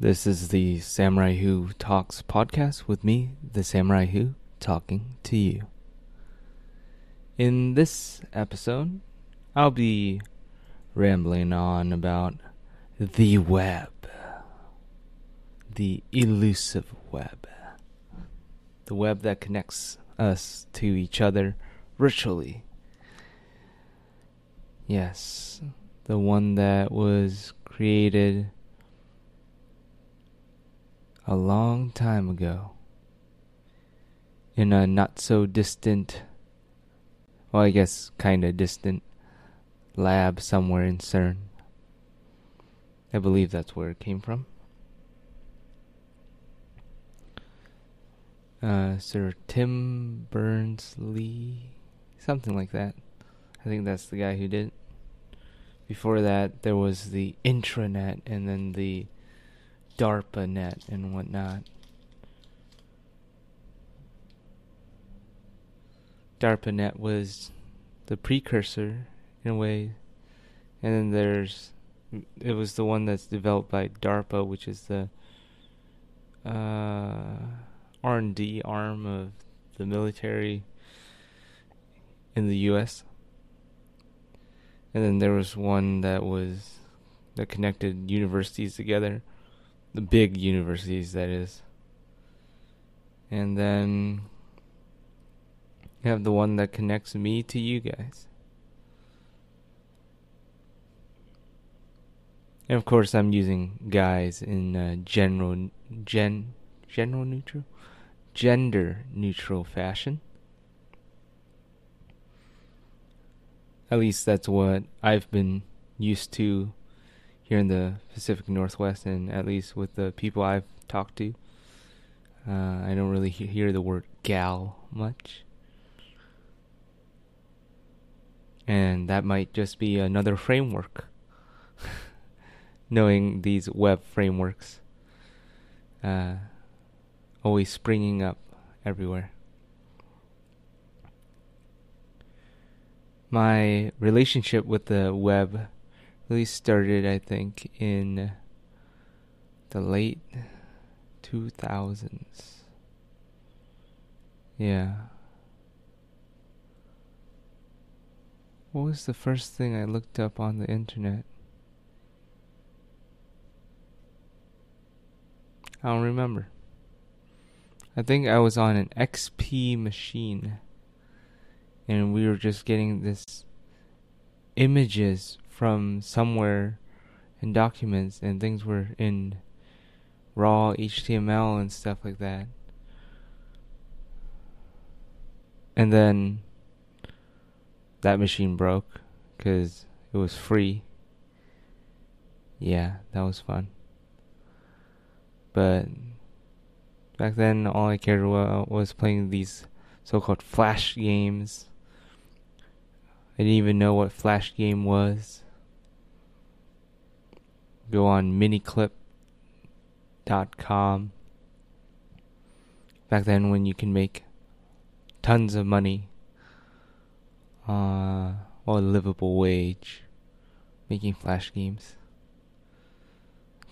This is the Samurai Who Talks podcast with me, the Samurai Who, talking to you. In this episode, I'll be rambling on about the web, the elusive web, the web that connects us to each other virtually. Yes, the one that was created a long time ago in a not so distant, well, I guess kind of distant lab somewhere in CERN. I believe that's where it came from. Uh, Sir Tim Berners Lee, something like that. I think that's the guy who did it. Before that, there was the intranet and then the DARPA net and whatnot. DARPA net was the precursor in a way, and then there's it was the one that's developed by DARPA, which is the uh, R&D arm of the military in the U.S. And then there was one that was that connected universities together, the big universities, that is. And then you have the one that connects me to you guys. And of course, I'm using guys in uh, general, gen, general neutral, gender neutral fashion. At least that's what I've been used to here in the Pacific Northwest, and at least with the people I've talked to. Uh, I don't really he- hear the word gal much. And that might just be another framework. Knowing these web frameworks uh, always springing up everywhere. my relationship with the web really started, I think, in the late 2000s. Yeah. What was the first thing I looked up on the internet? I don't remember. I think I was on an XP machine and we were just getting this images from somewhere in documents and things were in raw HTML and stuff like that. And then that machine broke because it was free. Yeah, that was fun. But back then, all I cared about was playing these so called flash games I didn't even know what Flash Game was. Go on miniclip.com. Back then, when you can make tons of money, uh, well, a livable wage, making Flash games,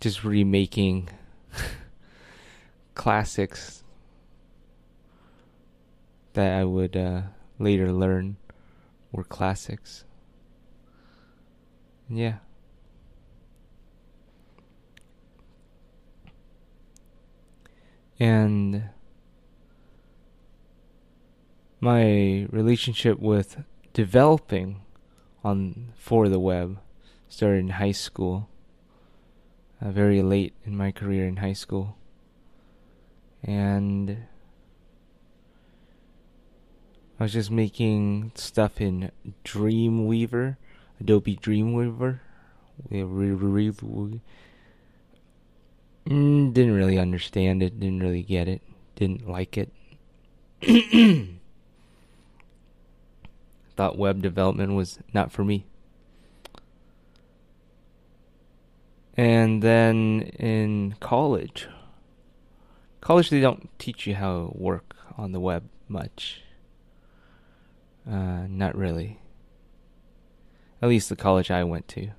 just remaking classics that I would uh, later learn were classics. Yeah. And my relationship with developing on for the web started in high school. Uh, very late in my career in high school. And I was just making stuff in Dreamweaver, Adobe Dreamweaver. Mm, didn't really understand it, didn't really get it, didn't like it. Thought web development was not for me. And then in college, college they don't teach you how to work on the web much. Uh, not really. At least the college I went to.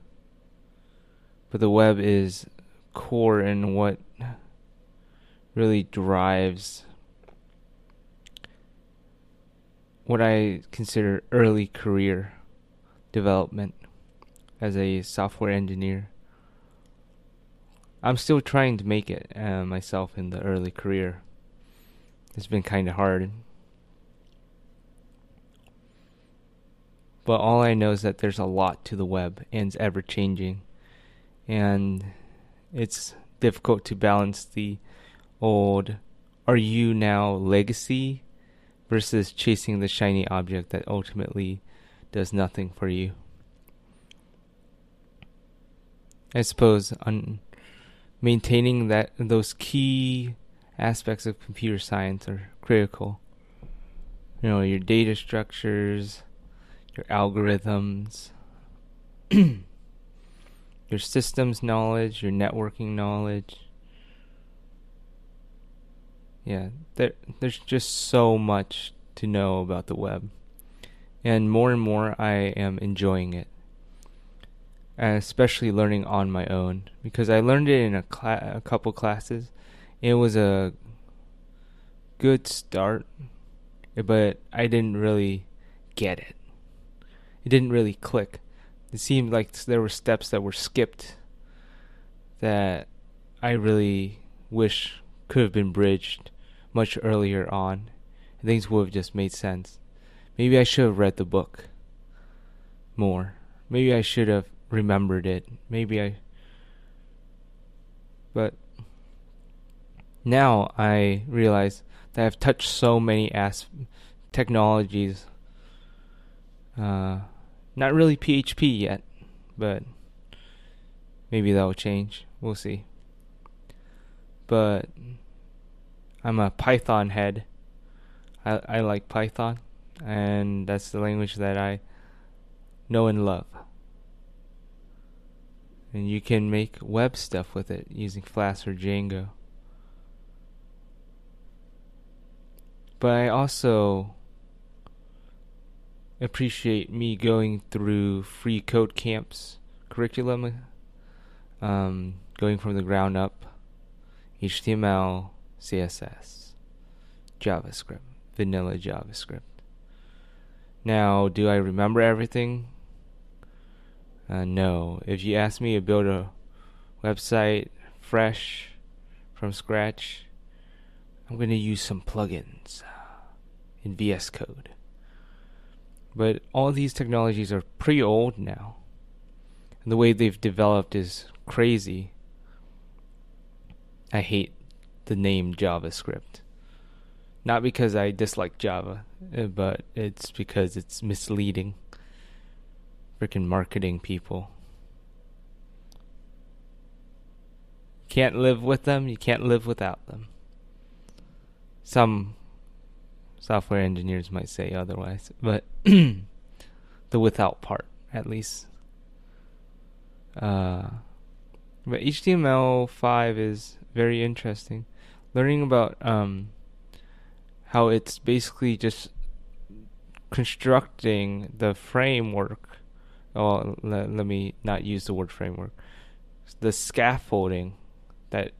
But the web is core and what really drives what I consider early career development as a software engineer. I'm still trying to make it uh, myself in the early career. It's been kind of hard. But all I know is that there's a lot to the web and it's ever changing. And it's difficult to balance the old are you now legacy versus chasing the shiny object that ultimately does nothing for you. I suppose on maintaining that those key aspects of computer science are critical. You know, your data structures, your algorithms, your systems knowledge, your networking knowledge. Yeah, there there's just so much to know about the web. And more and more I am enjoying it And especially learning on my own because I learned it in a, cla- a couple classes. It was a good start, but I didn't really get it. It didn't really click. It seemed like there were steps that were skipped that I really wish could have been bridged much earlier on. Things would have just made sense. Maybe I should have read the book more. Maybe I should have remembered it. Maybe I. But now I realize that I've touched so many as technologies. Uh, not really PHP yet, but maybe that will change. We'll see. But I'm a Python head. I I like Python, and that's the language that I know and love and you can make web stuff with it using Flask or Django. But I also appreciate me going through free code camps curriculum, um, going from the ground up, HTML, CSS, JavaScript, vanilla JavaScript. Now, do I remember everything? Uh, no. If you ask me to build a website fresh from scratch, I'm going to use some plugins in VS Code. But all these technologies are pretty old now. And the way they've developed is crazy. I hate the name JavaScript. Not because I dislike Java, uh, but it's because it's misleading freaking marketing people. Can't live with them, you can't live without them. Some software engineers might say otherwise, but the without part, at least. Uh, but HTML5 is very interesting. Learning about um, how it's basically just constructing the framework oh let, let me not use the word framework the scaffolding that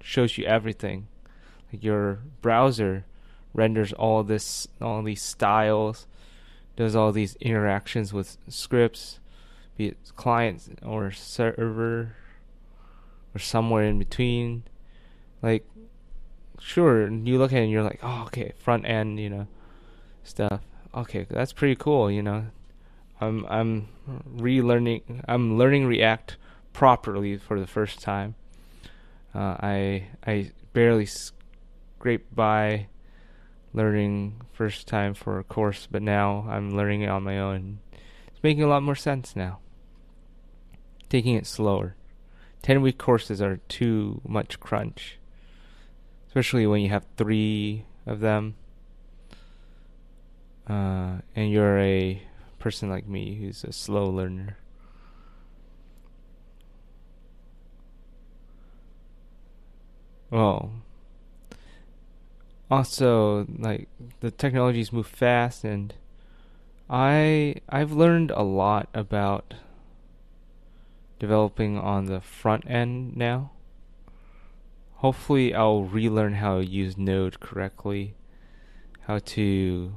shows you everything like your browser renders all this all these styles does all these interactions with scripts be it client or server or somewhere in between like sure you look at it and you're like oh okay front end you know stuff okay that's pretty cool you know I'm I'm relearning. I'm learning React properly for the first time. Uh, I I barely scraped by learning first time for a course, but now I'm learning it on my own. It's making a lot more sense now. Taking it slower. Ten week courses are too much crunch, especially when you have three of them, uh, and you're a person like me who's a slow learner. Well, also like the technologies move fast and I I've learned a lot about developing on the front end now hopefully I'll relearn how to use Node correctly, how to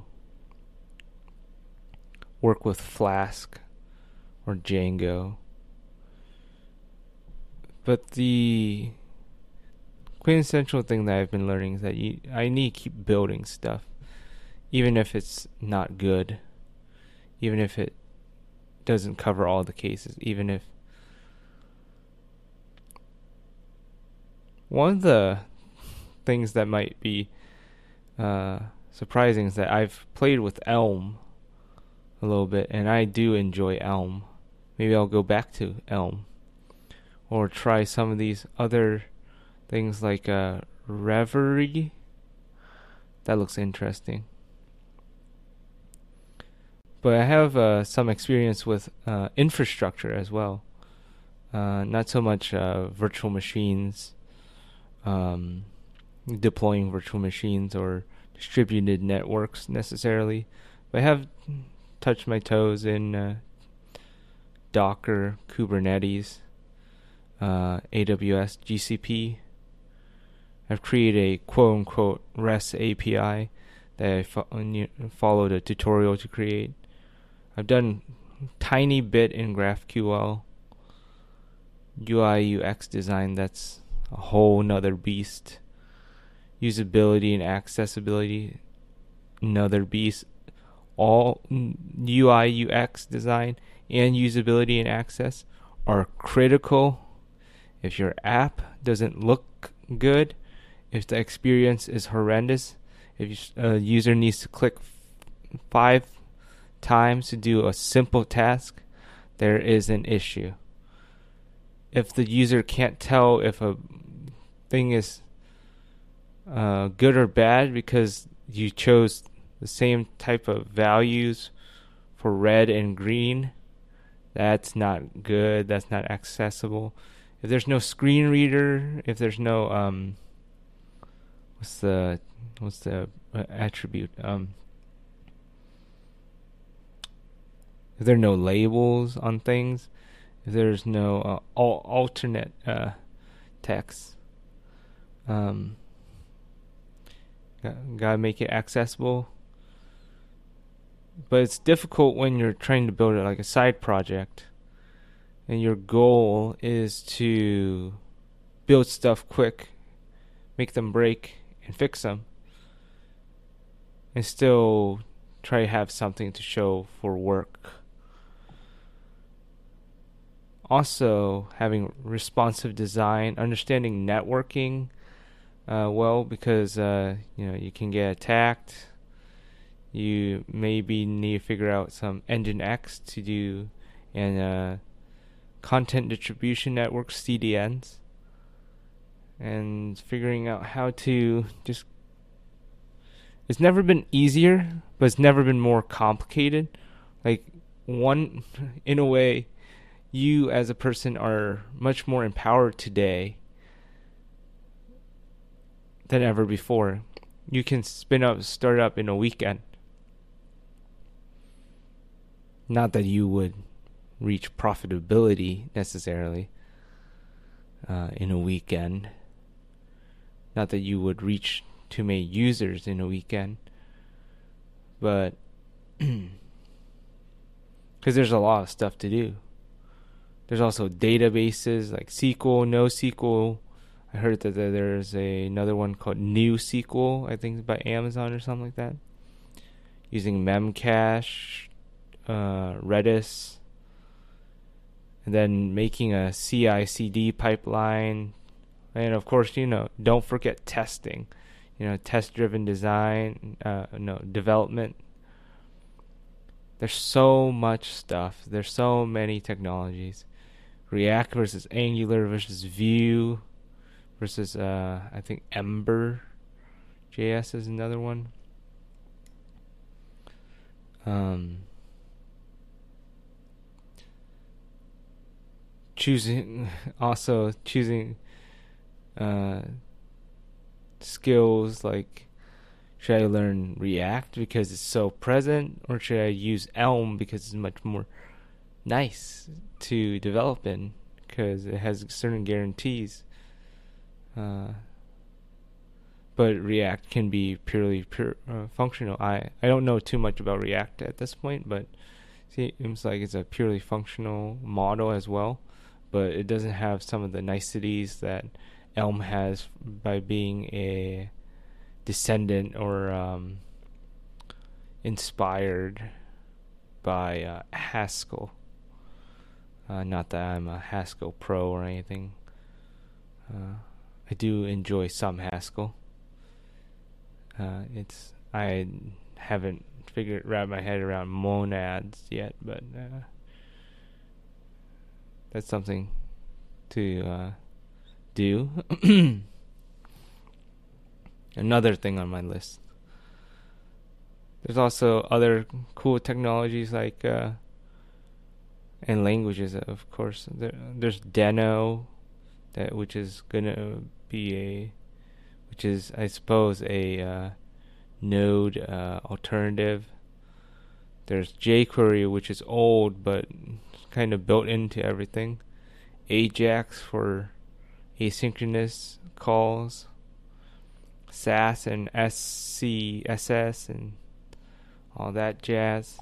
work with Flask or Django. But the quintessential thing that I've been learning is that you, I need to keep building stuff, even if it's not good, even if it doesn't cover all the cases, even if one of the things that might be uh, surprising is that I've played with Elm a little bit, and I do enjoy Elm. Maybe I'll go back to Elm or try some of these other things like uh, Reverie. That looks interesting. But I have uh, some experience with uh, infrastructure as well. Uh, not so much uh, virtual machines, um, deploying virtual machines or distributed networks necessarily, but I have touched my toes in uh, Docker, Kubernetes, uh, AWS, GCP. I've created a quote unquote REST API that I fo- uh, followed a tutorial to create. I've done tiny bit in GraphQL. UI UX design that's a whole nother beast. Usability and accessibility, another beast all UI UX design and usability and access are critical. If your app doesn't look good, if the experience is horrendous, if a user needs to click five times to do a simple task, there is an issue. If the user can't tell if a thing is uh, good or bad because you chose the same type of values for red and green, that's not good. That's not accessible. If there's no screen reader, if there's no um, what's the what's the uh, attribute um, if there are no labels on things, if there's no uh, al- alternate uh, text, um, gotta make it accessible. But it's difficult when you're trying to build it like a side project and your goal is to build stuff quick, make them break and fix them, and still try to have something to show for work. Also, having responsive design, understanding networking uh, well, because uh, you know you can get attacked you maybe need to figure out some NGINX to do and uh, content distribution networks CDNs and figuring out how to just it's never been easier but it's never been more complicated. Like one in a way you as a person are much more empowered today than ever before. You can spin up start up in a weekend. Not that you would reach profitability necessarily uh, in a weekend. Not that you would reach too many users in a weekend. But because there's a lot of stuff to do. There's also databases like SQL, NoSQL. I heard that there's a, another one called NewSQL, I think by Amazon or something like that. Using Memcache uh, Redis, and then making a CI/CD pipeline, and of course, you know, don't forget testing. You know, test-driven design, uh, no development. There's so much stuff. There's so many technologies. React versus Angular versus Vue versus uh, I think Ember JS is another one. Um, choosing also choosing uh, skills like should I learn React because it's so present or should I use Elm because it's much more nice to develop in because it has certain guarantees. Uh, but React can be purely pure uh, functional. I I don't know too much about React at this point, but it seems like it's a purely functional model as well, but it doesn't have some of the niceties that Elm has by being a descendant or um, inspired by uh, Haskell. Uh, not that I'm a Haskell pro or anything. Uh, I do enjoy some Haskell. Uh, it's I haven't figured wrap my head around monads yet, but uh, that's something to uh, do. Another thing on my list. There's also other cool technologies like uh, and languages, of course. There, there's Deno, that which is gonna be a which is, I suppose, a uh, Node uh, alternative. There's jQuery, which is old but kind of built into everything. Ajax for asynchronous calls. Sass and SCSS and all that jazz.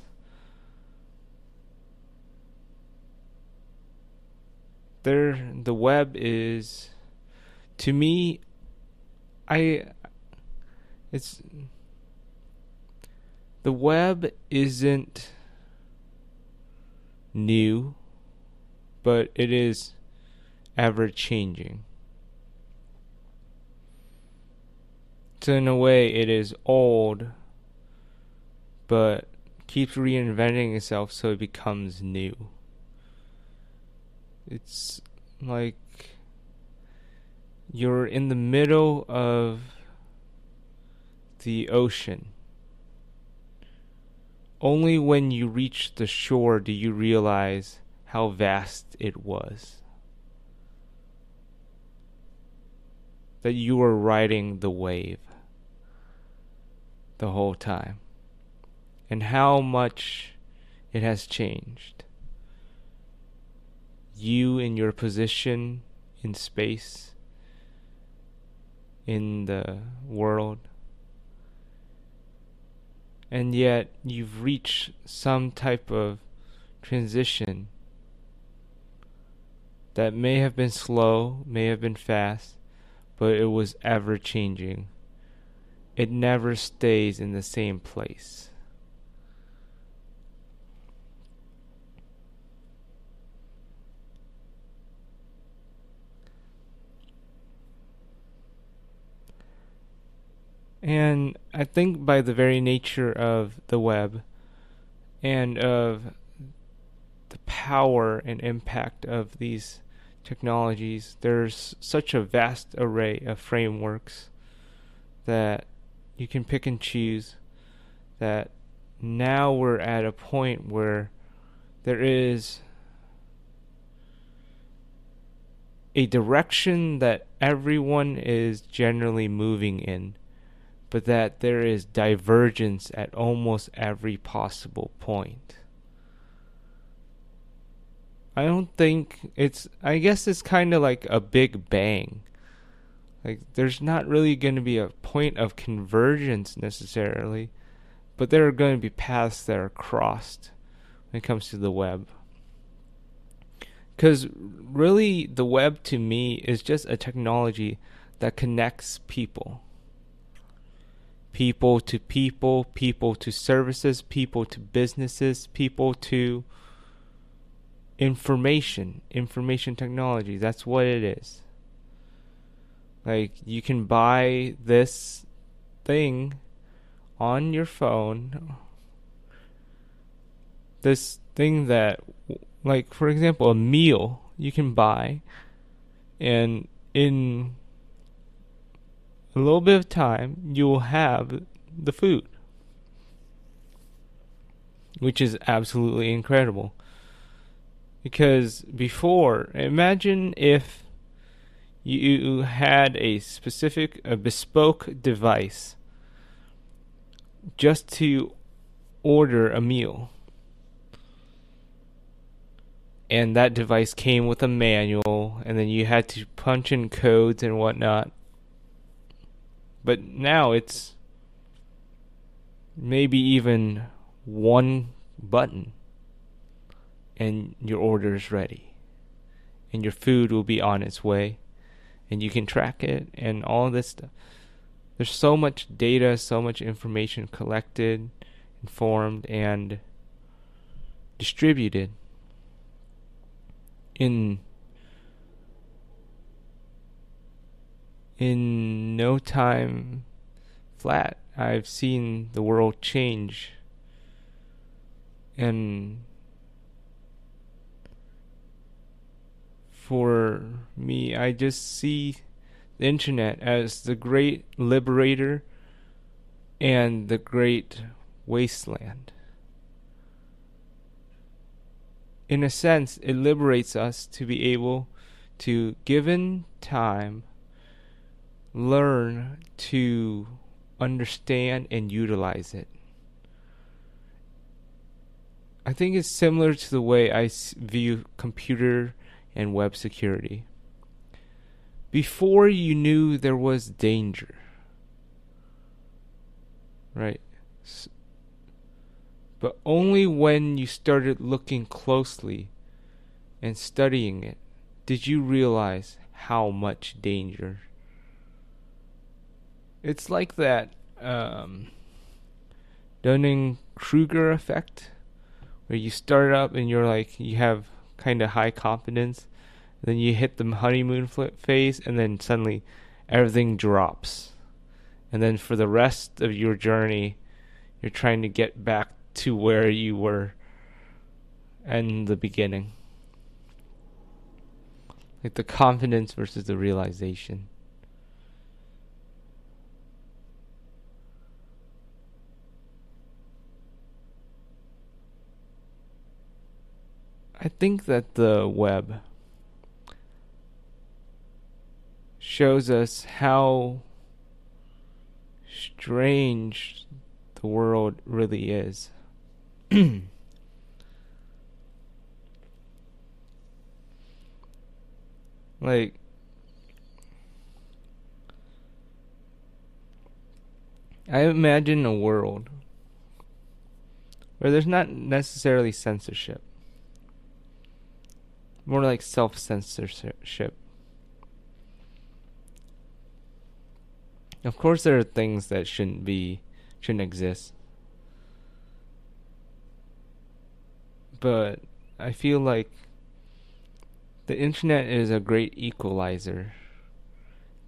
There, the web is, to me, I it's the web isn't new, but it is ever changing. So in a way it is old but keeps reinventing itself so it becomes new. It's like you're in the middle of the ocean. Only when you reach the shore do you realize how vast it was. That you were riding the wave the whole time. And how much it has changed. You in your position in space in the world. And yet you've reached some type of transition that may have been slow, may have been fast, but it was ever changing. It never stays in the same place. And I think by the very nature of the web and of the power and impact of these technologies, there's such a vast array of frameworks that you can pick and choose that now we're at a point where there is a direction that everyone is generally moving in but that there is divergence at almost every possible point. I don't think it's I guess it's kind of like a big bang. Like there's not really going to be a point of convergence necessarily, but there are going to be paths that are crossed when it comes to the web. Cuz really the web to me is just a technology that connects people people to people, people to services, people to businesses, people to information, information technology. That's what it is. Like you can buy this thing on your phone. This thing that like for example a meal you can buy and in a little bit of time, you will have the food, which is absolutely incredible. Because before, imagine if you had a specific, a bespoke device just to order a meal. And that device came with a manual, and then you had to punch in codes and whatnot But now it's maybe even one button and your order is ready. And your food will be on its way and you can track it and all this stuff. There's so much data, so much information collected, informed, and distributed in in no time flat. I've seen the world change and for me. I just see the internet as the great liberator and the great wasteland. In a sense, it liberates us to be able to, given time, learn to understand and utilize it. I think it's similar to the way I view computer and web security. Before you knew there was danger, right? But only when you started looking closely and studying it did you realize how much danger. It's like that um, Dunning Kruger effect, where you start up and you're like, you have kind of high confidence. Then you hit the honeymoon phase, and then suddenly everything drops. And then for the rest of your journey, you're trying to get back to where you were in the beginning. Like the confidence versus the realization. I think that the web shows us how strange the world really is. like I imagine a world where there's not necessarily censorship more like self censorship. Of course, there are things that shouldn't be, shouldn't exist. But I feel like the internet is a great equalizer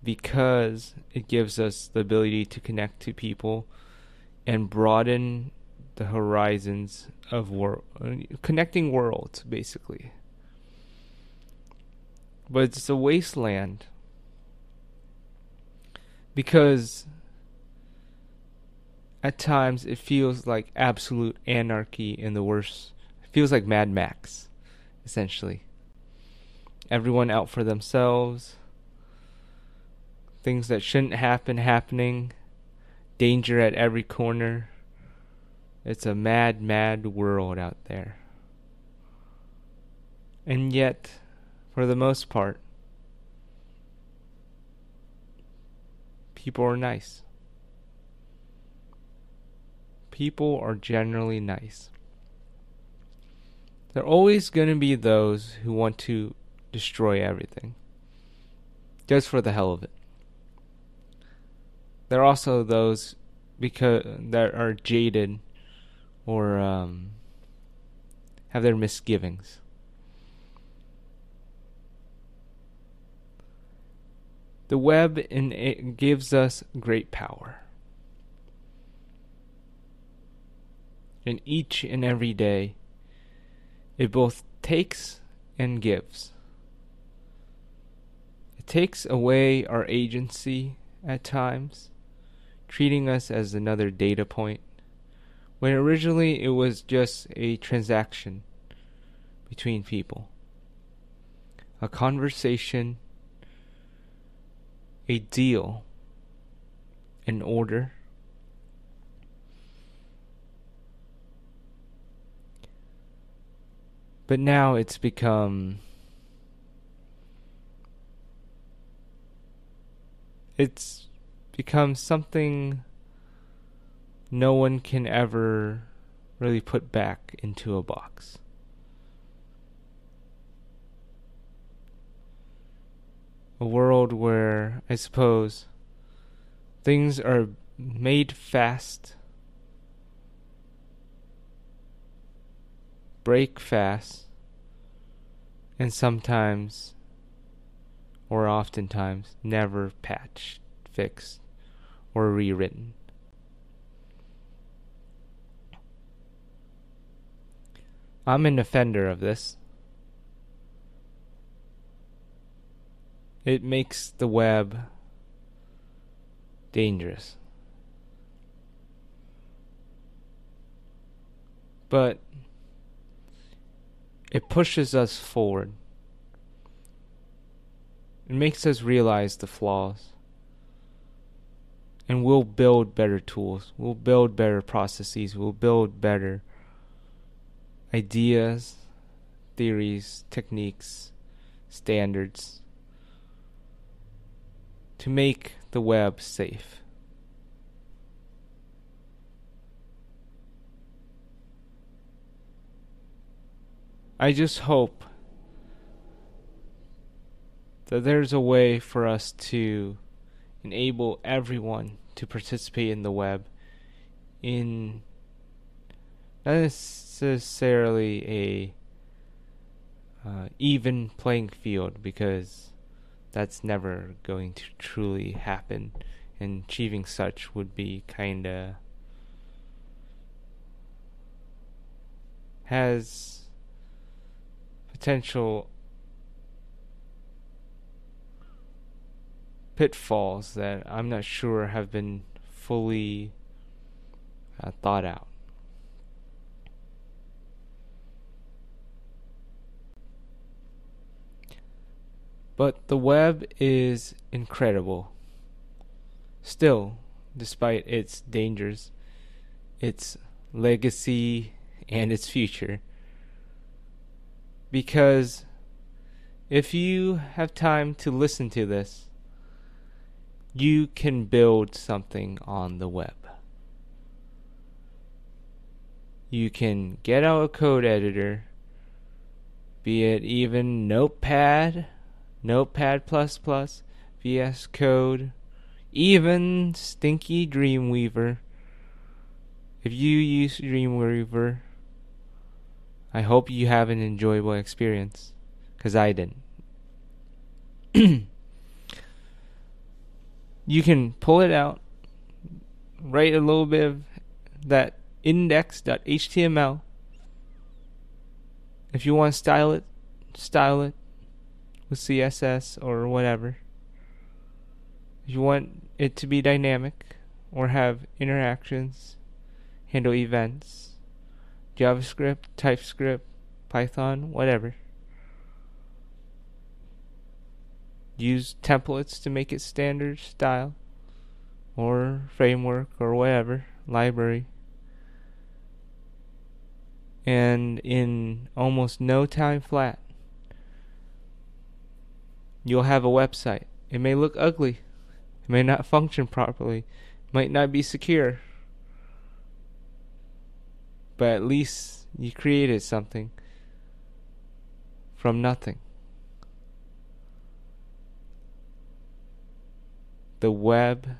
because it gives us the ability to connect to people and broaden the horizons of world, uh, connecting worlds, basically but it's a wasteland because at times it feels like absolute anarchy in the worst. It feels like Mad Max, essentially. Everyone out for themselves. Things that shouldn't happen happening. Danger at every corner. It's a mad, mad world out there. And yet, for the most part, people are nice. People are generally nice. There are always going to be those who want to destroy everything, just for the hell of it. There are also those because that are jaded or um, have their misgivings. The web it gives us great power. And each and every day, it both takes and gives. It takes away our agency at times, treating us as another data point, when originally it was just a transaction between people, a conversation a deal in order but now it's become it's become something no one can ever really put back into a box. A world where I suppose things are made fast, break fast, and sometimes, or oftentimes, never patched, fixed, or rewritten. I'm an offender of this. It makes the web dangerous. But it pushes us forward. It makes us realize the flaws. And we'll build better tools. We'll build better processes. We'll build better ideas, theories, techniques, standards to make the web safe. I just hope that there's a way for us to enable everyone to participate in the web in not necessarily a uh, even playing field because that's never going to truly happen and achieving such would be kinda has potential pitfalls that I'm not sure have been fully uh, thought out. But the web is incredible. Still, despite its dangers, its legacy, and its future. Because if you have time to listen to this, you can build something on the web. You can get out a code editor, be it even Notepad Notepad++, VS Code, even Stinky Dreamweaver. If you use Dreamweaver, I hope you have an enjoyable experience, because I didn't. you can pull it out, write a little bit of that index.html. If you want to style it, style it with CSS or whatever. If you want it to be dynamic or have interactions, handle events, JavaScript, TypeScript, Python, whatever. Use templates to make it standard style or framework or whatever, library. And in almost no time flat, you'll have a website. It may look ugly, it may not function properly, it might not be secure, but at least you created something from nothing. The web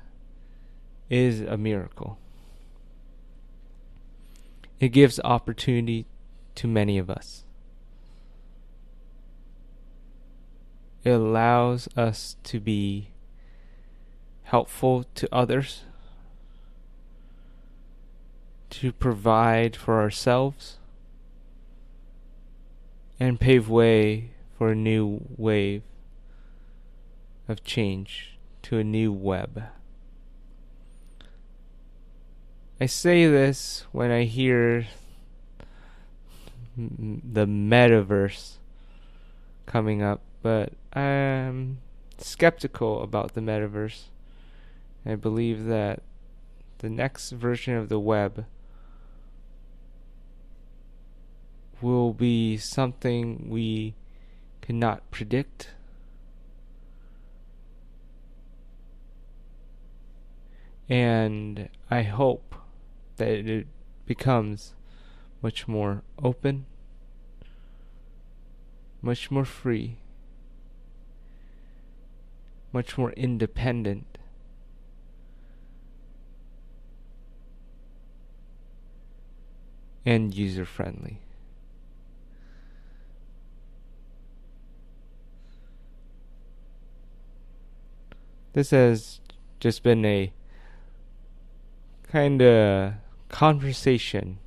is a miracle. It gives opportunity to many of us. It allows us to be helpful to others, to provide for ourselves, and pave way for a new wave of change to a new web. I say this when I hear the metaverse coming up but I'm skeptical about the metaverse. I believe that the next version of the web will be something we cannot predict. And I hope that it becomes much more open, much more free, much more independent. And user friendly. This has just been a kind of conversation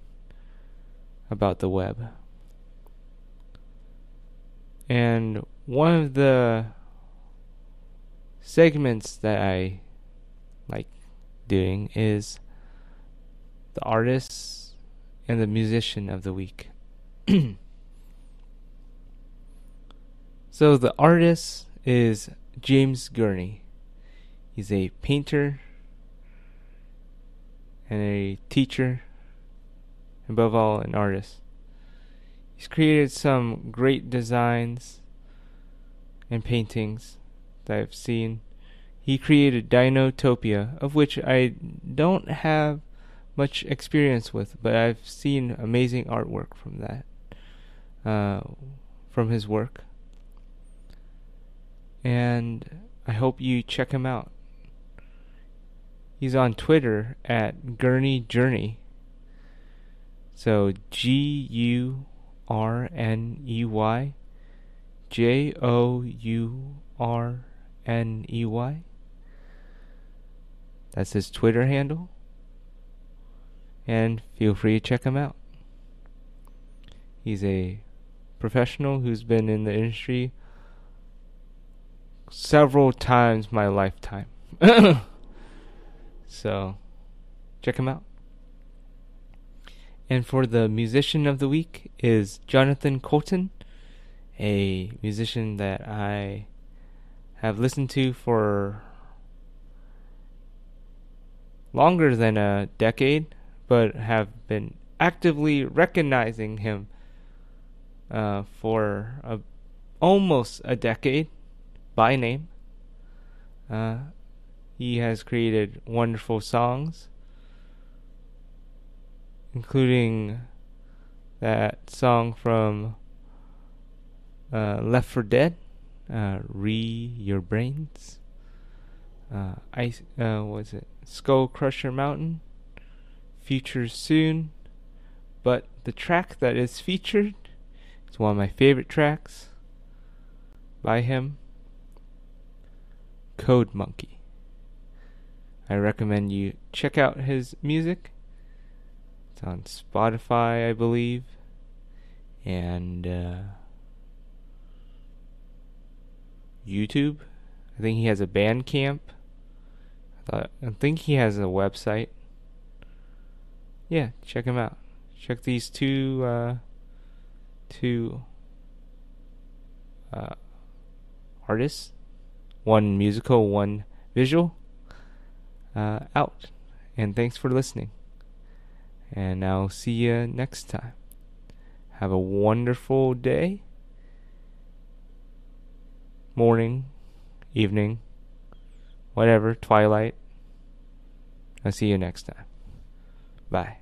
about the web. And one of the segments that I like doing is the artist and the musician of the week. so the artist is James Gurney. He's a painter and a teacher, above all, an artist. He's created some great designs and paintings I've seen. He created Dinotopia, of which I don't have much experience with, but I've seen amazing artwork from that, uh, from his work. And I hope you check him out. He's on Twitter at Gurney Journey. So G U R N E Y J O U R N E Y. That's his Twitter handle. And feel free to check him out. He's a professional who's been in the industry several times my lifetime. So check him out. And for the musician of the week is Jonathan Coulton, a musician that I have listened to for longer than a decade, but have been actively recognizing him uh, for a, almost a decade by name. Uh, he has created wonderful songs, including that song from uh, Left 4 Dead, uh, "Re Your Brains." Uh, ice, uh, was it Skull Crusher Mountain? Features soon, but the track that is featured is one of my favorite tracks by him. Code Monkey. I recommend you check out his music. It's on Spotify, I believe, and uh, YouTube. I think he has a Bandcamp. I, thought, I think he has a website. Yeah, check him out. Check these two uh, two uh, artists. One musical, one visual uh, out. And thanks for listening. And I'll see you next time. Have a wonderful day, morning, evening, whatever, twilight. I'll see you next time. Bye.